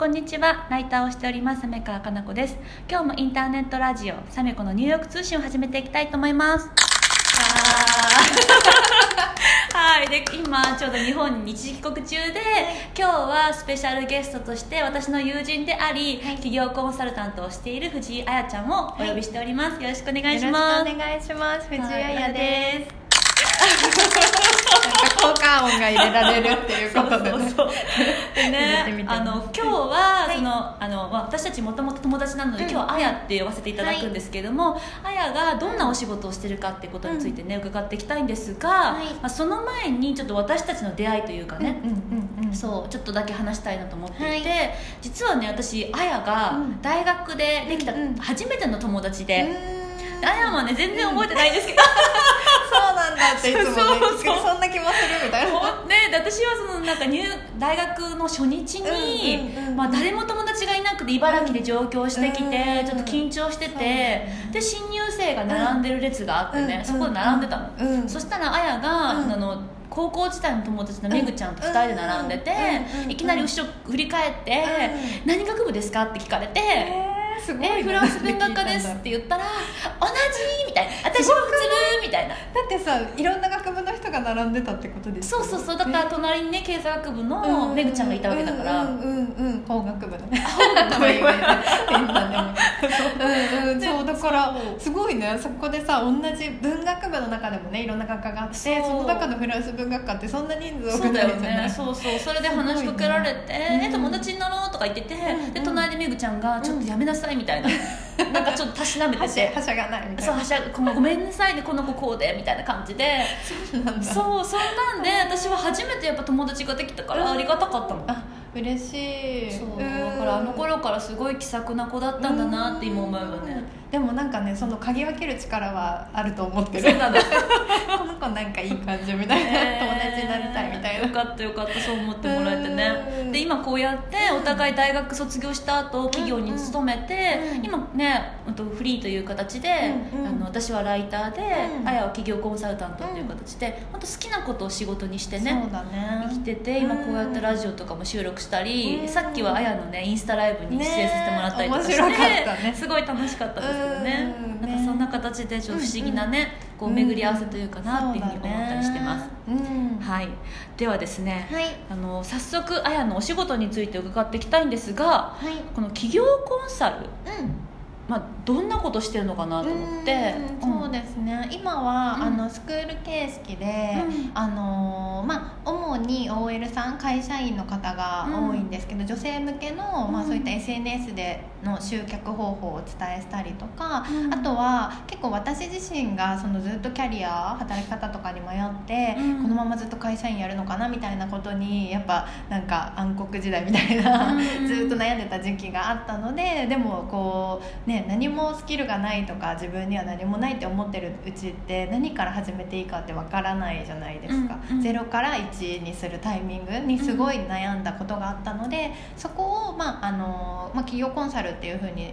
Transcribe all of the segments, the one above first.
こんにちは。ライターをしております。鮫川かな子です。今日もインターネットラジオサメコのニューヨーク通信を始めていきたいと思います。はい。で今ちょうど日本に一時帰国中で今日はスペシャルゲストとして私の友人であり、企業コンサルタントをしている藤井彩ちゃんをお呼びしております、よろしくお願いします。よろしくお願いします。藤井はい。彩です効果音が入れられるっていうことでね。ねてあの今日はその、あのまあ私たちもともと友達なので、うん。今日はあやって呼ばせていただくんですけども、あやがどんなお仕事をしてるかっていうことについてね、伺っていきたいんですが、はい。まあ、その前にちょっと私たちの出会いというかね、そうちょっとだけ話したいなと思っていて、はい。実はね私あやがうん。大学でできた初めての友達で、あやはね全然覚えてないんですけど、なっていつもねそうそうそんな気もするみたいな。ね、で私はそのなんか入大学の初日に、うんうんうんまあ、誰も友達がいなくて茨城で上京してきて、うんちょっと緊張してて、で新入生が並んでる列があってね、うんそこで並んでたの、うんそしたらあやが、うん。あの高校時代の友達のめぐちゃんと2人で並んでて、いきなり後ろ振り返って「何学部ですか?」って聞かれて。えーすごいねえフランス文学科ですって言ったら「同じ!」みたいな「私も普通!」みたいな。だってさいろんな学部の人が並んでたってことですそうそうそう。だから隣にね経済学部のめぐちゃんがいたわけだから、うんうんうん。うん法学部の。ね法学部言われてうんうん。そうだからすごいね。そこでさ同じ文学部の中でもねいろんな学科があってそう。その中のフランス文学科ってそんな人数多くないじゃない？ねそうそう。それで話しかけられて「すごいね。え友達になろう」とか言ってて、うんで隣でめぐちゃんが「ちょっとやめなさい」みたいな、なんかちょっとたしなめてて。はしゃがないみたいな。そうはしゃごごめんなさいねこの子こうでみたいな感じで。そうなんだ。そうそんなんで私は初めてやっぱ友達ができたからありがたかったの、あ嬉しい。そう。だからあの頃からすごい気さくな子だったんだなって今思えばねでもなんかねその嗅ぎ分ける力はあると思ってる。そうなんだ。この子なんかいい感じみたいな、友達になりたいみたいな。よかったよかった。そう思ってもらえてね。うん。で今こうやってお互い大学卒業した後企業に勤めて、うん。今ねうんとフリーという形で、うんうん。あの私はライターで、うん。あやは企業コンサルタントっていう形で、本当好きなことを仕事にしてねそうだね。生きてて今こうやってラジオとかも収録したり、うん。さっきはあやのねインスタライブに出演させてもらったりとかして、ね面白かったね。すごい楽しかったですけどね。うん。なんかそんな形でちょっと不思議なね、こう巡り合わせというかなっていうふうに思ったりしてます、うん。はい。ではですね、はい。あの早速あやのお仕事について伺っていきたいんですがはい。この企業コンサル、うんまあ、どんなことしてるのかなと思って。うんそうですね。今は、うん。あのスクール形式で、うん。あのまあ、主に OL さん会社員の方が多いんですけど、女性向けの、まあ、うん。そういった SNS での集客方法をお伝えしたりとか、うん。あとは結構私自身がそのずっとキャリア働き方とかに迷って、うん。このままずっと会社員やるのかなみたいなことにやっぱなんか暗黒時代みたいな、うん。ずっと悩んでた時期があったのででもこうね何もスキルがないとか自分には何もないって思ってるうちって何から始めていいかってわからないじゃないですか、うんうん。ゼロから1にするタイミングにすごい悩んだことがあったのでそこを、まああのまあ、企業コンサルっていうふうに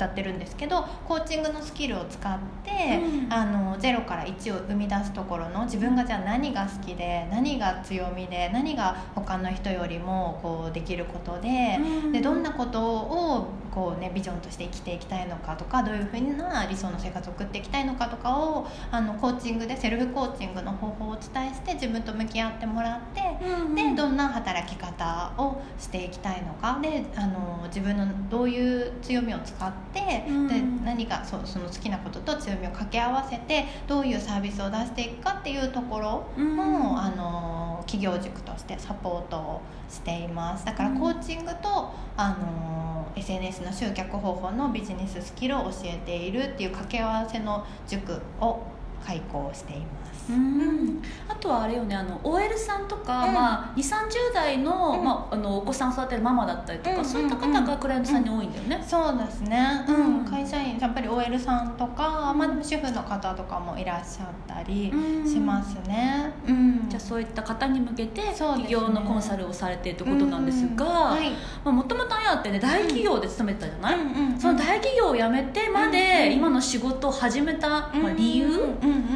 歌ってるんですけどコーチングのスキルを使って、うん。あの0から1を生み出すところの自分がじゃあ何が好きで何が強みで何が他の人よりもこうできることで,、うん。でどんなことをこう、ね、ビジョンとして生きていきたいのかとかどういうふうな理想の生活を送っていきたいのかとかをあのコーチングでセルフコーチングの方法をお伝えして自分と向き合ってもらって。うんでどんな働き方をしていきたいのか。であの自分のどういう強みを使って、うん。で何かそうその好きなことと強みを掛け合わせてどういうサービスを出していくかっていうところも、うん。あの企業塾としてサポートをしています。だからうん。コーチングと、あの SNS の集客方法のビジネススキルを教えているっていう掛け合わせの塾を開講しています。うん。あとはあれよねあの OL さんとか、うん。まあ、2 3 0代の,、うん。まあ、あのお子さん育てるママだったりとか、うんそういった方がクライアントさんに多いんだよね、そうですね、ううん。ん、会社員やっぱり OL さんとか、うん。まあ、でも主婦の方とかもいらっしゃったりうん。しますね、うん。じゃあそういった方に向けて企業のコンサルをされているということなんですがもともとあやアってね大企業で勤めてたじゃない、その大企業を辞めてまで今の仕事を始めた、まあ、理由、うん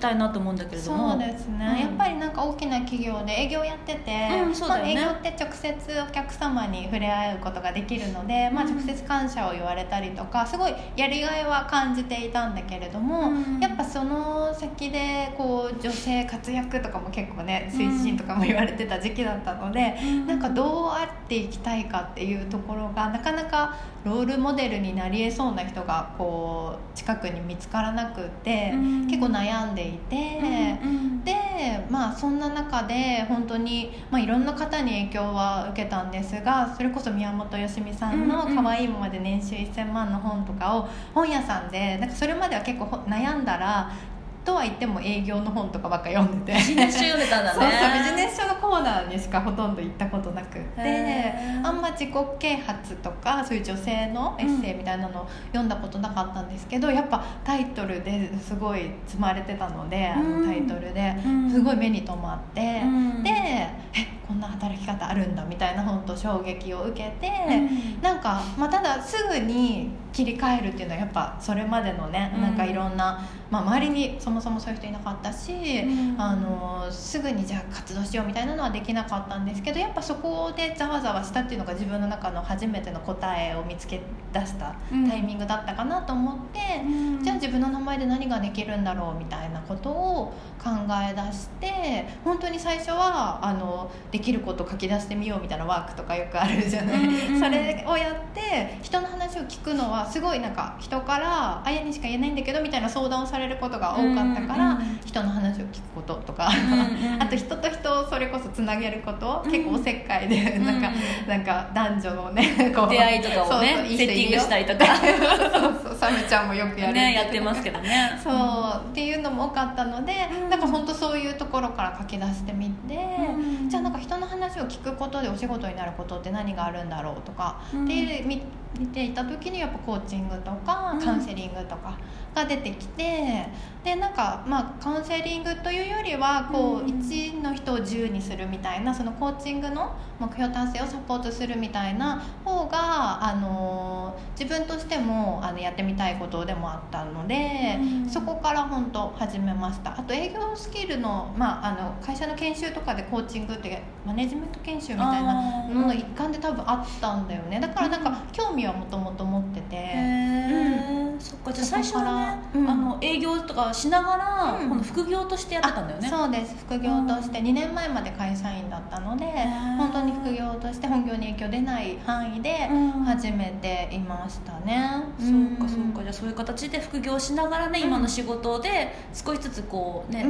たいなと思うんだけれども。そうですね、うん。やっぱりなんか大きな企業で営業やってて、うんそうだよね。まあ、営業って直接お客様に触れ合うことができるので、まあ、うん。直接感謝を言われたりとかすごいやりがいは感じていたんだけれども、うん。やっぱその先でこう女性活躍とかも結構ね推進とかも言われてた時期だったので、うん。なんかどうあっていきたいかっていうところがなかなかロールモデルになりえそうな人がこう近くに見つからなくて、うん。結構悩んでいて。うんうんでまあそんな中で本当にまあいろんな方に影響は受けたんですがそれこそ宮本よしみさんの「うんうん。可愛いままで年収1000万」の本とかを本屋さんでなんかそれまでは結構ほ悩んだらとは言っても営業の本とかばっか読んでて。ビジネス書読んでたんだね。そうそうビジネス書のコーナーにしかほとんど行ったことなくってあんま自己啓発とかそういう女性のエッセイみたいなのを読んだことなかったんですけど、やっぱタイトルですごい積まれてたので、あうん。のタイトルでうんすごい目に留まって、うん。でえこんな働き方あるんだみたいな本と衝撃を受けて。うん。なんか、まあ、ただすぐに切り替えるっていうのはやっぱそれまでのね、うん。なんかいろんな、まあ、周りにそもそもそういう人いなかったし、うん。あのすぐにじゃあ活動しようみたいなのはできなかったんですけどやっぱそこでざわざわしたっていうのが自分の中の初めての答えを見つけ出したタイミングだったかなと思って、うん。じゃあ自分の名前で何ができるんだろうみたいなことを考え出して本当に最初はあのできること書き出してみようみたいなワークとかよくあるじゃない、うんうんそれをやって人の話を聞くのはすごいなんか人から「あやにしか言えないんだけど」みたいな相談をされることが多かったから、うんうん人の話を聞くこととか、あと人と人をそれこそつなげること、うん結構おせっかいでうんなんか、なんか男女のね こう出会いとかをねそうそうセッティングしたりとか。そうそうサメちゃんもよくやる。ねやってますけどね。そうっていうのも多かったので、うん。なんか本当そういうところから書き出してみて、うん。じゃあなんか人の話を聞くことでお仕事になることって何があるんだろうとか、うん。で見見ていた時にやっぱコーチングとかうん。カウンセリングとかが出てきてでなんかまあカウンセリングというよりはこう、うん。1の人を10にするみたいなそのコーチングの目標達成をサポートするみたいな方が、あの自分としてもあのやってみたいことでもあったので、うん。そこから本当始めました。あと営業スキルの,、まあ、あの会社の研修とかでコーチングってマネジメント研修みたいなのの一環で多分あったんだよね。だからなんか興味はもともと持ってて、へえそっか。じゃあ最初からうん。あの営業とかしながら、うん。この副業としてやってたんだよね。あそうです。副業として。2年前まで会社員だったのでー。本当に副業として本業に影響出ない範囲でうん。始めていましたね、そうかそうか。んじゃあそういう形で副業しながらね、うん。今の仕事で少しずつこうね、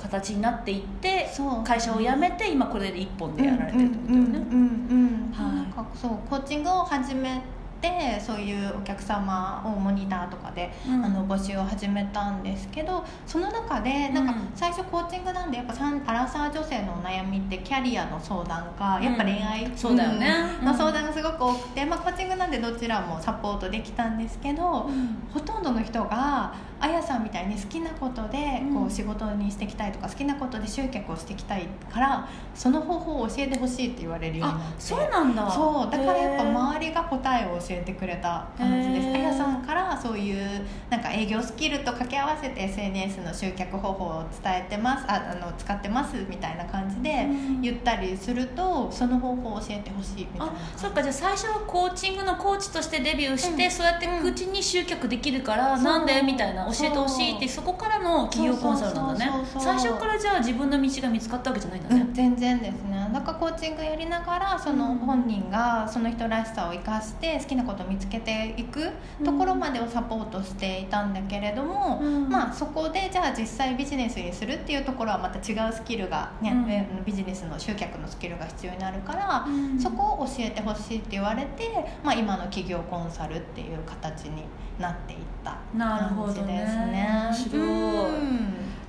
形になっていって会社を辞めて今これで一本でやられてるってことだよね、うんうんうんうんはい。そうコーチングを始めてそういうお客様をモニターとかで、うん。あの募集を始めたんですけどその中でなんかうん最初コーチングなんでやっぱさんアラサー女性のお悩みってキャリアの相談かやっぱ恋愛、そうだよね。うん。の相談く多くて、まあ、コーチングなんでどちらもサポートできたんですけど、ほとんどの人があやさんみたいに好きなことでこうん。う仕事にしていきたいとか好きなことで集客をしていきたいからその方法を教えてほしいって言われるようになあって。そうなんだ。そう。だからやっぱ周りが答えを教えてくれた感じです。あやさんからそういうなんか営業スキルと掛け合わせて SNS の集客方法を伝えてます。ああの使ってますみたいな感じでうん。言ったりするとその方法を教えてほしいみたいなあそっか。じゃあ最初はコーチングのコーチとしてデビューして、うん。そうやって口に集客できるから、そうなんでみたいな教えてほしいってそこからの企業コンサルなんだね。そうそうそうそう。最初からじゃあ自分の道が見つかったわけじゃないんだね、うん、全然ですねだからコーチングやりながらそのうん。本人がその人らしさを生かして好きなことを見つけていくところまでをサポートしていたんだけれども、うん。まあそこでじゃあ実際ビジネスにするっていうところはまた違うスキルが、ねうん。えビジネスの集客のスキルが必要になるから、うん。そこを教えてほしいって言われて、まあ、今の企業コンサルっていう形になっていった感じですね。面白い。うん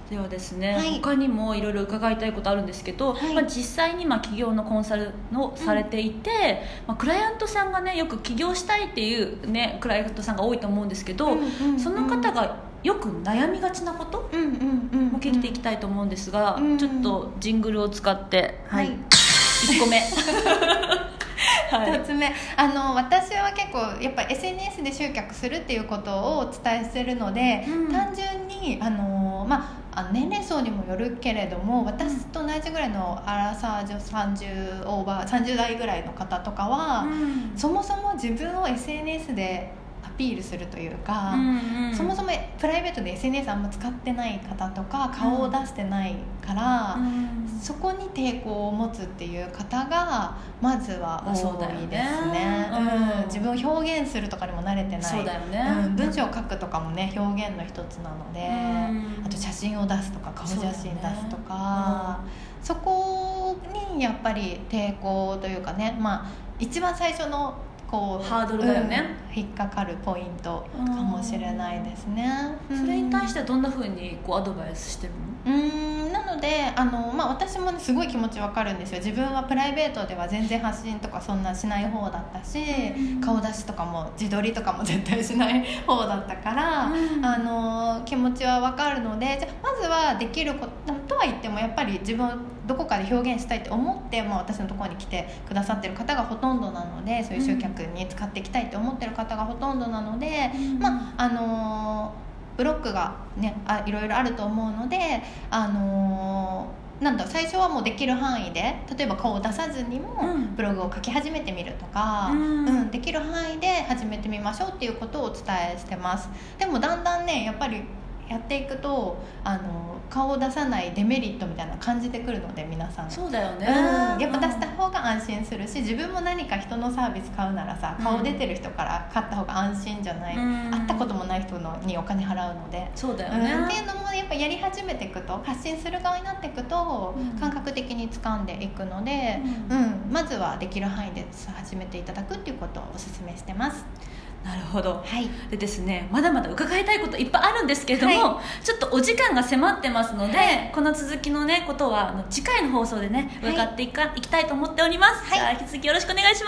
ではですね、はい。他にもいろいろ伺いたいことあるんですけど、はい。まあ、実際にまあ企業のコンサルをされていて、まあ、クライアントさんがねよく起業したいっていう、ね、クライアントさんが多いと思うんですけど、うんうんうんその方がよく悩みがちなことうんうんうんうん。も聞いていきたいと思うんですが、うんちょっとジングルを使って、はい。はい。1個目 ははい。1つ目あの私は結構やっぱ SNS で集客するっていうことをお伝えしてるので、うん。単純にあの、まあ、年齢層にもよるけれども私と同じぐらいのアラサー女30オーバー30代ぐらいの方とかは、うん。そもそも自分を SNS でアピールするというか、うんうん。そもそもプライベートで SNS あんま使ってない方とか顔を出してないから、うん。そこに抵抗を持つっていう方がまずは多いですね。うん。うん。自分を表現するとかにも慣れてない。そうだよね。うん、文章を書くとかもね表現の一つなので、うん。あと写真を出すとか顔写真出すとかそ,、こにやっぱり抵抗というかねまあ一番最初のこうハードルだよね。うん。引っかかるポイントかもしれないですね、それに対してどんなふうにこうアドバイスしてるの？うーん。なのであの、まあ、私も、ね、すごい気持ちわかるんですよ。自分はプライベートでは全然発信とかそんなしない方だったし、うん。顔出しとかも自撮りとかも絶対しない方だったから、うん。あの気持ちはわかるのでじゃあまずはできること言ってもやっぱり自分をどこかで表現したいって思って、まあ、私のところに来てくださってる方がほとんどなのでそういう集客に使っていきたいって思ってる方がほとんどなので、うん。まああのブロックがねあいろいろあると思うのであのなんだ最初はもうできる範囲で例えば顔を出さずにもうん。ブログを書き始めてみるとか、うん。うんできる範囲で始めてみましょうっていうことをお伝えしてます。でもだんだんねやっぱりやっていくとあの顔を出さないデメリットみたいなの感じてくるので皆さん。そうだよね、うん、やっぱ出した方が安心するし自分も何か人のサービス買うならさうん。顔出てる人から買った方が安心じゃない、うん。会ったこともない人のにお金払うので。そうだようん、ってね、いうのもやっぱやり始めていくと発信する側になっていくとうん。感覚的に掴んでいくので、ううん。まずはできる範囲で始めていただくっていうことをお勧めしてますなるほど。はい。でですねまだまだ伺いたいこといっぱいあるんですけれども、はちょっとお時間が迫ってますので、はい。この続きのねことはあの次回の放送でねはい。伺っていか、い、きたいと思っております、はい。じゃあ引き続きよろしくお願いします